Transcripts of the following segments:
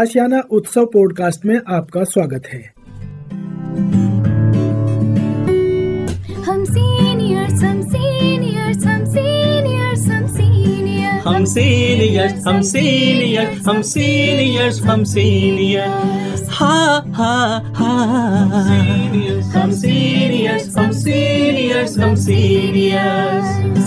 आशियाना उत्सव पॉडकास्ट में आपका स्वागत है। हम सीनियर्स हम सीनियर्स हम सीनियर्स हम सीनियर्स हम सीनियर्स हम सीनियर्स हम सीनियर्स हम सीनियर्स हा हा हा हम सीनियर्स हम सीनियर्स हम सीनियर्स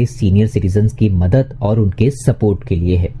सीनियर सिटीजन की मदद और उनके सपोर्ट के लिए है।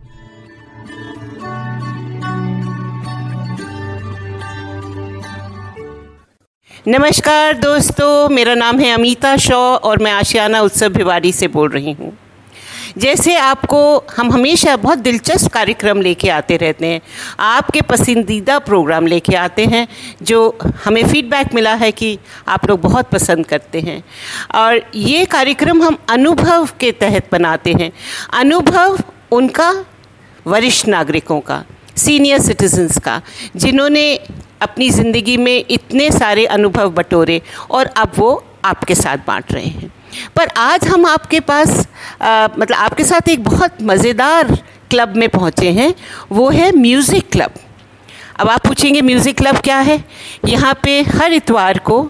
नमस्कार दोस्तों, मेरा नाम है अमिता शॉ और मैं आशियाना उत्सव भिवाड़ी से बोल रही हूँ। जैसे आपको हम हमेशा बहुत दिलचस्प कार्यक्रम लेके आते रहते हैं, आपके पसंदीदा प्रोग्राम लेके आते हैं, जो हमें फीडबैक मिला है कि आप लोग बहुत पसंद करते हैं। और ये कार्यक्रम हम अनुभव के तहत बनाते हैं। अनुभव उनका वरिष्ठ नागरिकों का सीनियर सिटीजन्स का, जिन्होंने अपनी ज़िंदगी में इतने सारे अनुभव बटोरे और अब वो आपके साथ बांट रहे हैं। पर आज हम आपके पास आ, मतलब आपके साथ एक बहुत मज़ेदार क्लब में पहुँचे हैं वो है म्यूज़िक क्लब। अब आप पूछेंगे म्यूज़िक क्लब क्या है? यहाँ पे हर इतवार को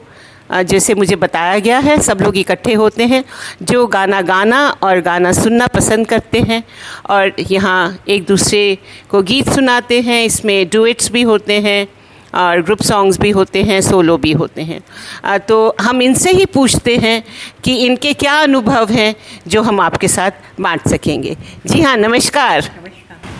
जैसे मुझे बताया गया है सब लोग इकट्ठे होते हैं जो गाना गाना और गाना सुनना पसंद करते हैं और यहाँ एक दूसरे को गीत सुनाते हैं इसमें डुएट्स भी होते हैं। और ग्रुप सॉन्ग्स भी होते हैं सोलो भी होते हैं। तो हम इनसे ही पूछते हैं कि इनके क्या अनुभव हैं जो हम आपके साथ बांट सकेंगे। जी हाँ नमस्कार।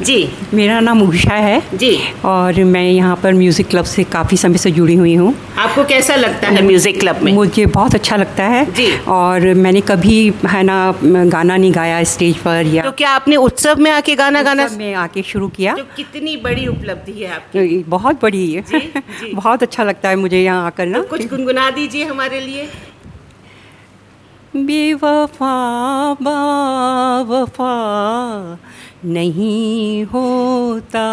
जी। मेरा नाम उषा है। जी। और मैं यहाँ पर म्यूज़िक क्लब से काफ़ी समय से जुड़ी हुई हूँ। आपको कैसा लगता है म्यूज़िक क्लब में? मुझे बहुत अच्छा लगता है। जी। और मैंने कभी है ना गाना नहीं गाया स्टेज पर या तो क्या आपने उत्सव में आके गाना गाना में आके शुरू किया। तो कितनी बड़ी उपलब्धि है आपकी? बहुत बड़ी है। जी, जी। बहुत अच्छा लगता है मुझे यहाँ आकर ना। तो कुछ गुनगुना दीजिए हमारे लिए। बेवफा बावफा नहीं होता।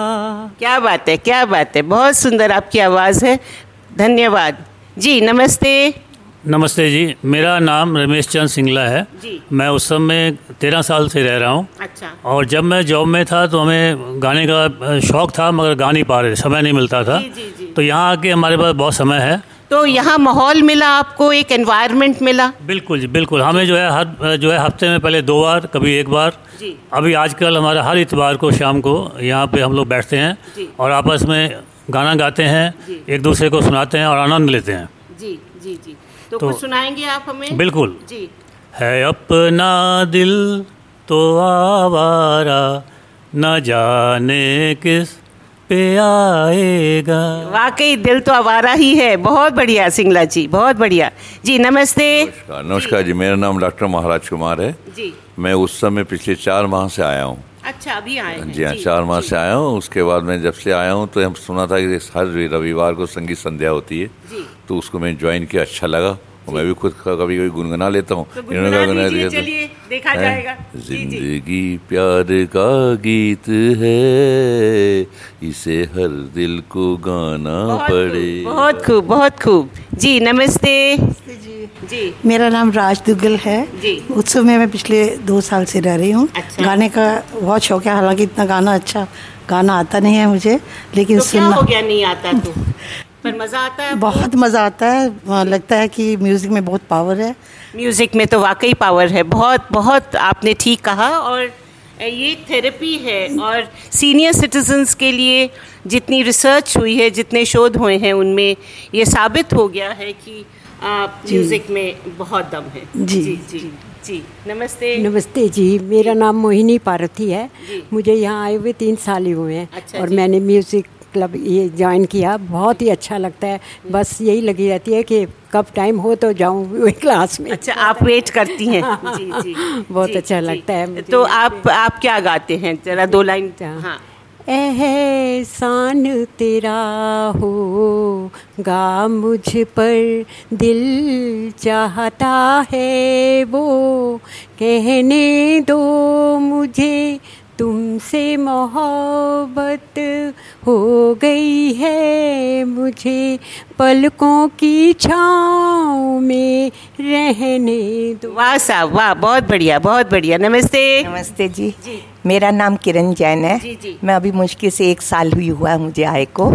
क्या बात है क्या बात है। बहुत सुंदर आपकी आवाज़ है। धन्यवाद। जी नमस्ते। नमस्ते जी मेरा नाम रमेश चंद सिंगला है। जी। मैं उस समय तेरह साल से रह रहा हूँ। अच्छा। और जब मैं जॉब में था तो हमें गाने का शौक था मगर गा नहीं पा रहे समय नहीं मिलता था। जी, जी, जी। तो यहाँ आके हमारे पास बहुत समय है। तो यहाँ माहौल मिला आपको एक एनवायरनमेंट मिला? बिल्कुल जी बिल्कुल। हमें जो है हर जो है हफ़्ते में पहले दो बार कभी एक बार। जी। अभी आजकल हमारा हर इतवार को शाम को यहाँ पे हम लोग बैठते हैं। और आपस में गाना गाते हैं एक दूसरे को सुनाते हैं और आनंद लेते हैं। जी जी जी। तो, तो- कुछ सुनाएँगे आप हमें? बिल्कुल। जी। है अपना दिल तो आवारा न जाने किस पे आएगा। वाकई दिल तो आवारा ही है। बहुत बढ़िया सिंगला जी बहुत बढ़िया। जी नमस्ते। नमस्कार नमस्कार जी जी मेरा नाम डॉक्टर महाराज कुमार है। जी। मैं उस समय पिछले चार माह से आया हूँ। अच्छा अभी आए हैं। जी हाँ चार माह से आया हूँ। उसके बाद मैं जब से आया हूँ तो हम सुना था कि हर रविवार को संगीत संध्या होती है। जी। तो उसको मैं ज्वाइन किया अच्छा लगा। और मैं भी खुद कभी कभी गुनगुना लेता हूँ। तो इन्होंने गुनगुना गुनगुना दिया देखा जाएगा। जी, जी। ज़िंदगी प्यार का गीत है इसे हर दिल को गाना बहुत पड़े। खूब, बहुत खूब बहुत खूब। जी नमस्ते। जी। मेरा नाम राज दुग्गल है। जी। उत्सव में मैं पिछले दो साल से रह रही हूँ। अच्छा। गाने का बहुत शौक है हालाँकि इतना गाना अच्छा गाना आता नहीं है मुझे लेकिन तो क्या सुनना हो गया नहीं आता तो? पर मज़ा आता है बहुत मज़ा आता है। लगता है कि म्यूज़िक में बहुत पावर है। म्यूज़िक में तो वाकई पावर है। बहुत बहुत आपने ठीक कहा और ये थेरेपी है और सीनियर सिटीजन्स के लिए जितनी रिसर्च हुई है जितने शोध हुए हैं उनमें ये साबित हो गया है कि म्यूज़िक में बहुत दम है। जी। जी जी जी। नमस्ते। नमस्ते जी। मेरा नाम मोहिनी पारथी है। मुझे यहाँ आए हुए तीन साल ही हुए हैं अच्छा और मैंने म्यूज़िक क्लब ये ज्वाइन किया बहुत ही अच्छा लगता है। बस यही लगी रहती है कि कब टाइम हो तो जाऊँ क्लास में। अच्छा आप वेट करती हैं। जी जी बहुत जी, अच्छा जी। लगता है तो आप आप क्या गाते हैं? जरा दो लाइन। हाँ। एहसान तेरा हो गा मुझ पर दिल चाहता है वो कहने दो मुझे तुमसे मोहब्बत हो गई है। मुझे पलकों की छाँव में रहने दो। वाह साहब वाह बहुत बढ़िया बहुत बढ़िया। नमस्ते। नमस्ते जी। जी। मेरा नाम किरण जैन है। जी, जी। मैं अभी मुश्किल से एक साल हुई हुआ है मुझे आए को।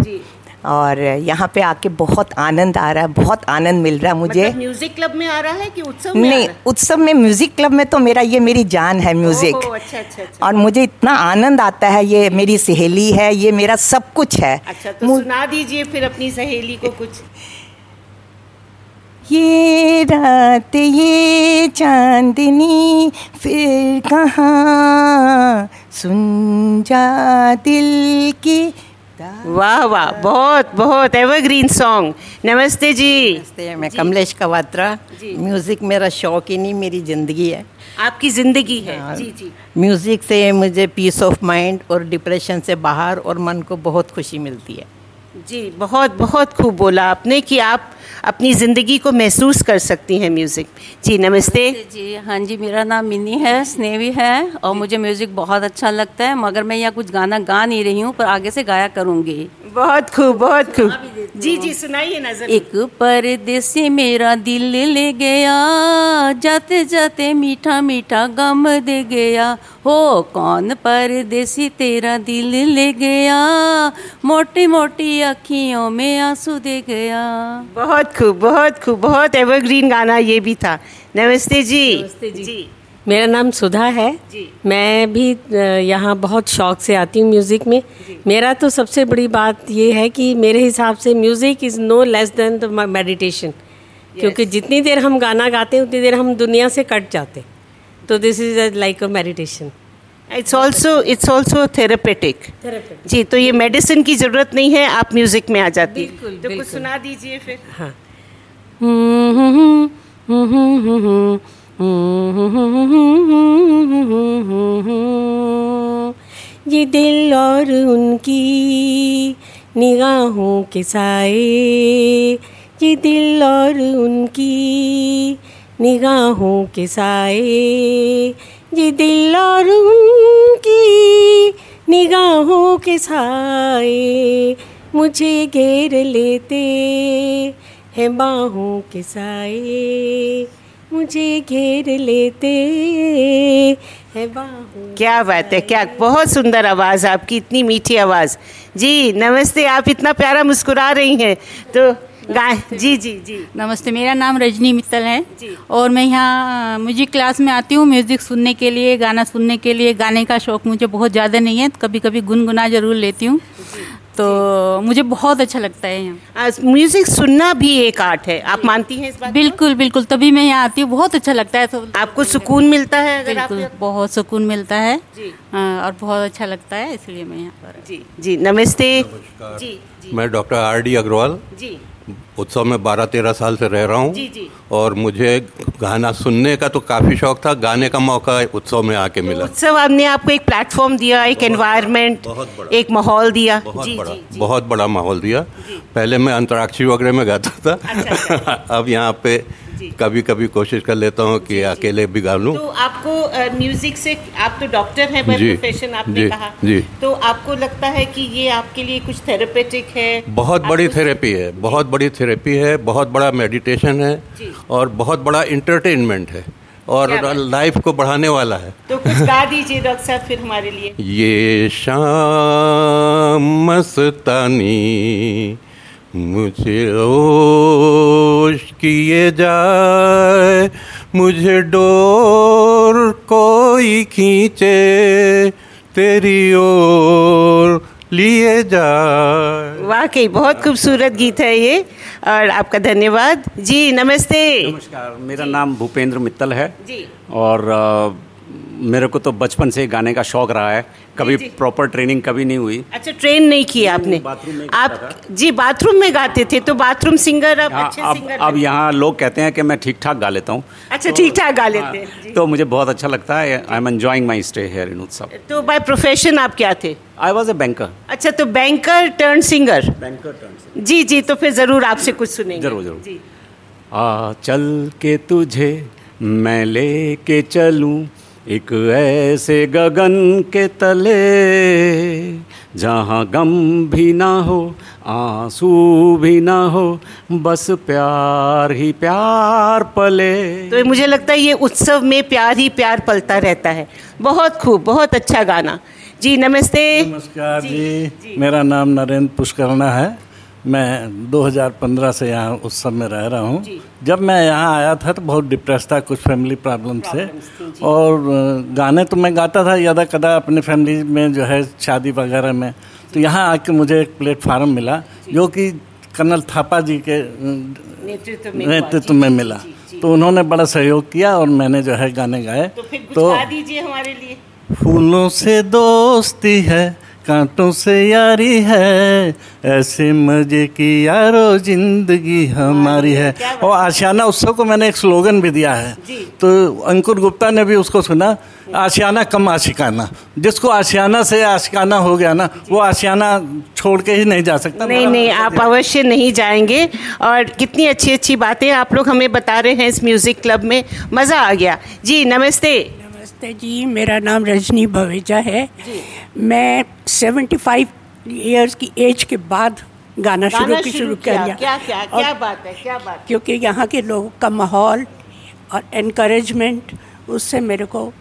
और यहाँ पे आके बहुत आनंद आ रहा है बहुत आनंद मिल रहा है मुझे। मतलब म्यूज़िक क्लब में आ रहा है कि उत्सव में नहीं उत्सव में म्यूज़िक क्लब में तो मेरा ये मेरी जान है म्यूज़िक अच्छा अच्छा अच्छा। और मुझे इतना आनंद आता है ये मेरी सहेली है ये मेरा सब कुछ है। अच्छा तो सुना दीजिए फिर अपनी सहेली को कुछ। ये रात ये चांदनी फिर कहाँ? सुन जा दिल की वाह वाह बहुत बहुत एवरग्रीन सॉन्ग नमस्ते जी. नमस्ते मैं कमलेश कवात्रा. म्यूज़िक मेरा शौक ही नहीं मेरी ज़िंदगी है. आपकी ज़िंदगी है. जी जी. म्यूज़िक से मुझे पीस ऑफ़ माइंड और डिप्रेशन से बाहर और मन को बहुत खुशी मिलती है. जी बहुत बहुत खूब बोला आपने कि आप अपनी ज़िंदगी को महसूस कर सकती हैं म्यूज़िक। जी नमस्ते। जी हाँ जी मेरा नाम मिनी है स्नेवी है और मुझे म्यूज़िक बहुत अच्छा लगता है मगर मैं यहाँ कुछ गाना गा नहीं रही हूँ पर आगे से गाया करूँगी। बहुत खूब बहुत खूब। जी जी सुनाइए ना जरा। एक परदेसी मेरा दिल ले गया जाते जाते मीठा मीठा गम दे गया। हो कौन परदेसी तेरा दिल ले गया? मोटी मोटी अखियों में आँसू दे गया। बहुत खूब बहुत खूब बहुत एवरग्रीन गाना ये भी था। नमस्ते जी। नमस्ते जी। जी। मेरा नाम सुधा है। जी। मैं भी यहाँ बहुत शौक से आती हूँ म्यूज़िक में। मेरा तो सबसे बड़ी बात ये है कि मेरे हिसाब से music is no less than the meditation क्योंकि जितनी देर हम गाना गाते हैं उतनी देर हम दुनिया से कट जाते हैं। तो this is like a meditation it's also it's also therapeutic जी तो ये मेडिसिन की ज़रूरत नहीं है आप म्यूज़िक में आ जाती हैं। बिल्कुल, तो कुछ बिल्कुल। सुना दीजिए फिर। हाँ। ये दिल और उनकी निगाहों के साए। ये दिल और उनकी निगाहों के साए। ये दिल और उनकी निगाहों के साए मुझे घेर लेते हैं बाहों के साए। मुझे घेर लेते हैं बाहों क्या बात है क्या बहुत सुंदर आवाज़ आपकी इतनी मीठी आवाज़। जी नमस्ते आप इतना प्यारा मुस्कुरा रही हैं तो गा जी जी जी। नमस्ते मेरा नाम रजनी मित्तल है। जी। और मैं यहाँ म्यूज़िक क्लास में आती हूँ म्यूज़िक सुनने के लिए गाना सुनने के लिए। गाने का शौक मुझे बहुत ज़्यादा नहीं है कभी कभी गुनगुना ज़रूर लेती हूँ। तो मुझे बहुत अच्छा लगता है यहाँ। म्यूज़िक सुनना भी एक आर्ट है। आप मानती हैं इस बात बिल्कुल बिल्कुल। तभी मैं यहाँ आती हूँ बहुत अच्छा लगता है। तो आपको सुकून मिलता है अगर आप बिल्कुल बहुत सुकून मिलता है। जी। और बहुत अच्छा लगता है इसलिए मैं यहाँ पर। जी जी नमस्ते। जी। मैं डॉक्टर आर डी अग्रवाल। जी। उत्सव में बारह तेरह साल से रह रहा हूँ। जी, जी। और मुझे गाना सुनने का तो काफ़ी शौक था। गाने का मौका उत्सव में आके मिला। उत्सव हमने आपको एक प्लेटफॉर्म दिया एक एनवायरनमेंट एक माहौल दिया। बहुत जी बड़ा जी बहुत बड़ा माहौल दिया। पहले मैं अंतराक्षरी वगैरह में गाता था। अब यहाँ पे कभी कभी कोशिश कर लेता हूँ कि अकेले भी गा लूँ। तो आपको म्यूज़िक से आप तो डॉक्टर हैं बाय प्रोफेशन आपने जी, कहा। जी। तो आपको लगता है कि ये आपके लिए कुछ थेरेपेटिक है? बहुत बड़ी थेरेपी है बहुत बड़ी थेरेपी है बहुत बड़ा मेडिटेशन है और बहुत बड़ा इंटरटेनमेंट है और लाइफ को बढ़ाने वाला है। तो कुछ गा दीजिए डॉक्टर साहब फिर हमारे लिए। ये शाम मस्तानी मुझे ओश किए जाए मुझे डोर कोई खींचे तेरी ओर लिए जाए। वाकई बहुत खूबसूरत गीत है ये और आपका धन्यवाद। जी नमस्ते। नमस्कार मेरा नाम भूपेंद्र मित्तल है। जी। और मेरे को तो बचपन से गाने का शौक रहा है। कभी प्रॉपर ट्रेनिंग कभी नहीं हुई। अच्छा ट्रेन नहीं की आपने? आप जी बाथरूम में गाते थे तो बाथरूम सिंगर अब हाँ, अच्छे अब सिंगर अब यहाँ लोग कहते हैं कि मैं ठीक ठाक गा लेता हूँ। अच्छा ठीक ठाक गा लेते हैं तो मुझे बहुत अच्छा लगता है। I am enjoying my stay here in Utsav तो बाय प्रोफेशन आप क्या थे? आई वॉज़ ए बैंकर अच्छा तो banker turn singer banker turn जी जी तो फिर ज़रूर आपसे कुछ सुनेंगे। ज़रूर, ज़रूर। आ चल के तुझे मैं लेके चलूँ। एक ऐसे गगन के तले जहाँ गम भी ना हो आँसू भी ना हो बस प्यार ही प्यार पले। तो मुझे लगता है ये उत्सव में प्यार ही प्यार पलता रहता है। बहुत खूब बहुत अच्छा गाना। जी नमस्ते। नमस्कार जी, जी, जी। मेरा नाम नरेंद्र पुष्करना है। मैं 2015 से यहाँ उत्सव में रह रहा हूँ। जब मैं यहाँ आया था तो बहुत डिप्रेस था कुछ फैमिली प्रॉब्लम से और गाने तो मैं गाता था यदा कदा अपने फैमिली में जो है शादी वगैरह में। तो यहाँ आके मुझे एक प्लेटफार्म मिला जो। कि कर्नल थापा जी के नेतृत्व में मिला। तो उन्होंने बड़ा सहयोग किया और मैंने जो है गाने गाए। तो तो फूलों से दोस्ती है कांटों से यारी है ऐसे मज़े की यारो ज़िंदगी हमारी है। और आशियाना उत्सव को मैंने एक स्लोगन भी दिया है। तो अंकुर गुप्ता ने भी उसको सुना आशियाना कम आशिकाना। जिसको आशियाना से आशिकाना हो गया ना वो आशियाना छोड़ के ही नहीं जा सकता। नहीं नहीं आप अवश्य नहीं जाएँगे। और कितनी अच्छी अच्छी बातें आप लोग हमें बता रहे हैं इस म्यूज़िक क्लब में। मज़ा आ गया। जी नमस्ते। नमस्ते जी मेरा नाम रजनी भवेजा है। मैं 75 इयर्स की एज के बाद गाना गाना शुरू की शुरू कर लिया क्या क्या क्या क्या बात है क्या बात क्योंकि यहाँ के लोगों का माहौल और इनक्रेजमेंट उससे मेरे को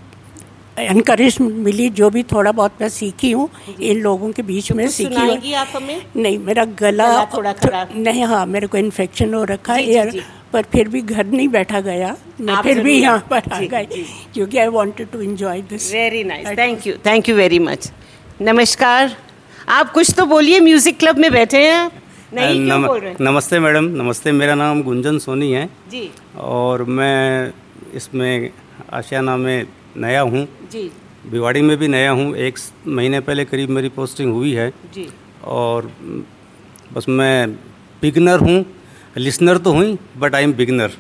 इनक्रेजमेंट मिली जो भी थोड़ा बहुत मैं सीखी हूँ इन लोगों के बीच में सीखी हूँ आप हमें नहीं मेरा गला गला थोड़ा खराब। नहीं हाँ मेरे को इन्फेक्शन हो रखा है एयर पर फिर भी घर नहीं बैठा गया। मैं फिर भी यहाँ पर आ गई क्योंकि I wanted to enjoy this very nice thank you thank you very much नमस्कार। आप कुछ तो बोलिए म्यूज़िक क्लब में बैठे हैं? नहीं क्यों नम- बोल रहे नमस्ते मैडम नमस्ते मेरा नाम गुंजन सोनी है। जी। और मैं इसमें आशियाना में नया हूँ। भिवाड़ी में भी नया हूँ। एक महीने पहले करीब मेरी पोस्टिंग हुई है। जी। और बस मैं बिगनर हूँ। लिसनर तो हुई बट आई एम बिगनर।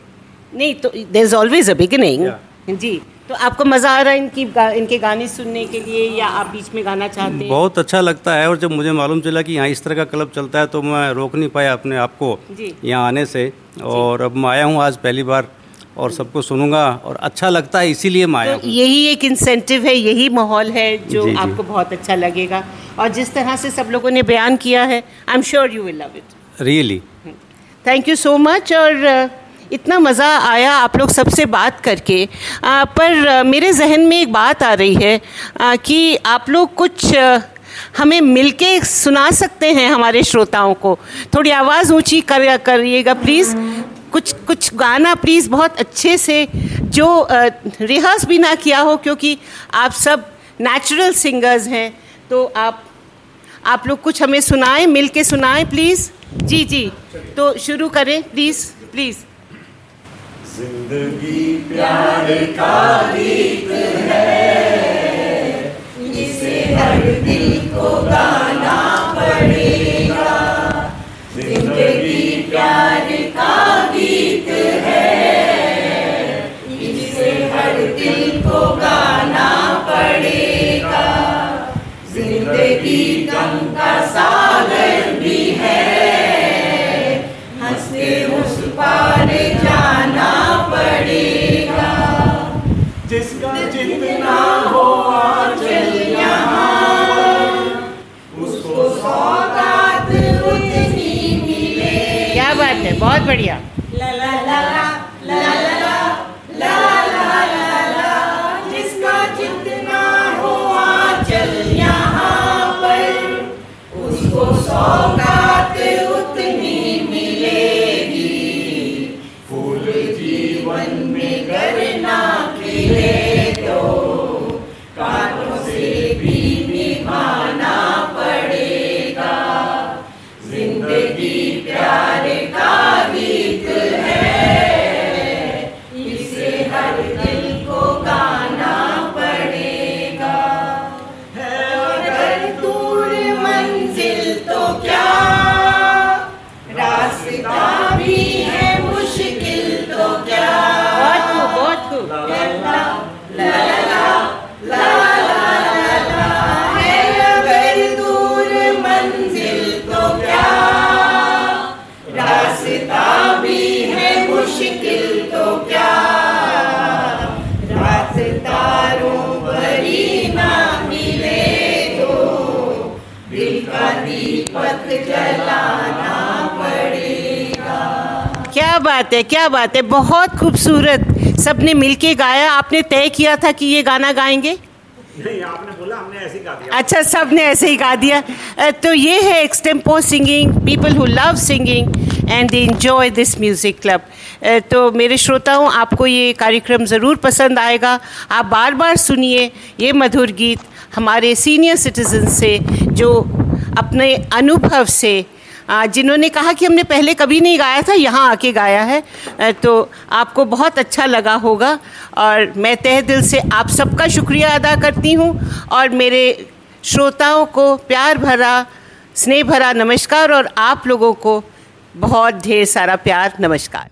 नहीं तो there is always a beginning जी। तो आपको मज़ा आ रहा है इनकी गा, इनके गाने सुनने के लिए या आप बीच में गाना चाहते हैं? बहुत अच्छा लगता है और जब मुझे मालूम चला कि यहाँ इस तरह का क्लब चलता है तो मैं रोक नहीं पाया अपने आप को यहाँ आने से। और अब मैं आया हूँ आज पहली बार। और सबको सुनूँगा और अच्छा लगता है इसीलिए माया तो यही एक इंसेंटिव है यही माहौल है जो जी, आपको जी। बहुत अच्छा लगेगा। और जिस तरह से सब लोगों ने बयान किया है I am sure you will love it really thank you so much और इतना मज़ा आया आप लोग सबसे बात करके। अ, पर मेरे जहन में एक बात आ रही है अ, कि आप लोग कुछ हमें मिलके सुना सकते हैं हमारे श्रोताओं को। थोड़ी आवाज़ ऊँची कर करिएगा प्लीज़। कुछ कुछ गाना प्लीज़ बहुत अच्छे से, जो रिहर्स भी ना किया हो क्योंकि आप सब नेचुरल सिंगर्स हैं तो आप आप लोग कुछ हमें सुनाएँ मिल के सुनाएँ प्लीज़ जी जी। तो शुरू करें प्लीज़ प्लीज़ ज़िंदगी प्यार का गीत है, इसे हर दिल को गाना पड़ेगा। ज़िंदगी प्यार ज़िंदगी गम का सागर भी है। हँसते उस पार जाना पड़ेगा। जिसका जितना हो आंचल बहुत बढ़िया। क्या बात है क्या बात है। बहुत खूबसूरत सबने मिलके गाया। आपने तय किया था कि ये गाना गाएँगे? नहीं आपने बोला हमने ऐसे ही गा दिया। अच्छा सबने ऐसे ही गा दिया। तो ये है extempo singing people who love singing and they enjoy this music club तो मेरे श्रोताओं आपको ये कार्यक्रम ज़रूर पसंद आएगा। आप बार बार सुनिए ये मधुर गीत हमारे सीनियर सिटीजन से जो अपने अनुभव से जिन्होंने कहा कि हमने पहले कभी नहीं गाया था, यहाँ आके गाया है। तो आपको बहुत अच्छा लगा होगा। और मैं तह दिल से आप सबका शुक्रिया अदा करती हूँ। और मेरे श्रोताओं को प्यार भरा, स्नेह भरा नमस्कार। और आप लोगों को बहुत ढेर सारा प्यार, नमस्कार।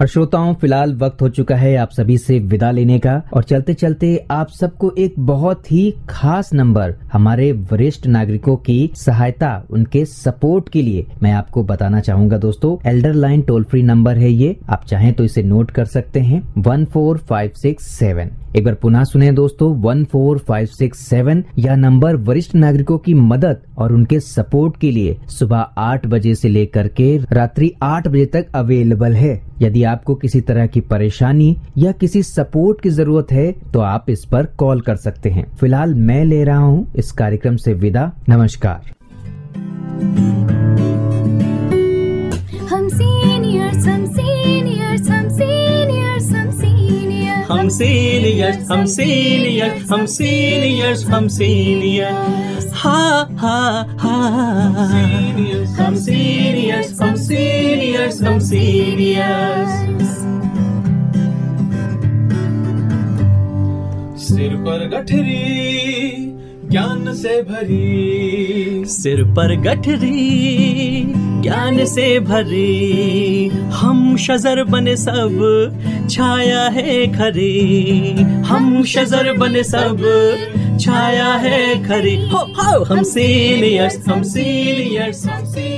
और श्रोताओं, फ़िलहाल वक्त हो चुका है आप सभी से विदा लेने का। और चलते चलते आप सबको एक बहुत ही खास नंबर हमारे वरिष्ठ नागरिकों की सहायता, उनके सपोर्ट के लिए मैं आपको बताना चाहूँगा दोस्तों। Elder line toll free number है ये। आप चाहें तो इसे नोट कर सकते हैं। One four five six seven. एक बार पुनः सुने दोस्तों, one four five six seven. यह नंबर वरिष्ठ नागरिकों की मदद और उनके सपोर्ट के लिए सुबह आठ बजे से लेकर के रात्रि आठ बजे तक अवेलेबल है। यदि आपको किसी तरह की परेशानी या किसी सपोर्ट की ज़रूरत है तो आप इस पर कॉल कर सकते हैं। फ़िलहाल मैं ले रहा हूँ इस कार्यक्रम से विदा। नमस्कार। हम सीनियर्स हम सीनियर्स हम सीनियर्स हम हम ha ha ha. Come serious, come serious, come serious, come serious. सिर पर गठरी ज्ञान से भरी सिर पर गठरी ज्ञान से भरे हम शजर बने सब छाया है खरे। हम शजर बने सब छाया है खरे। हो हो। हम सीनियर्स हम सीनियर्स हम सीनियर्स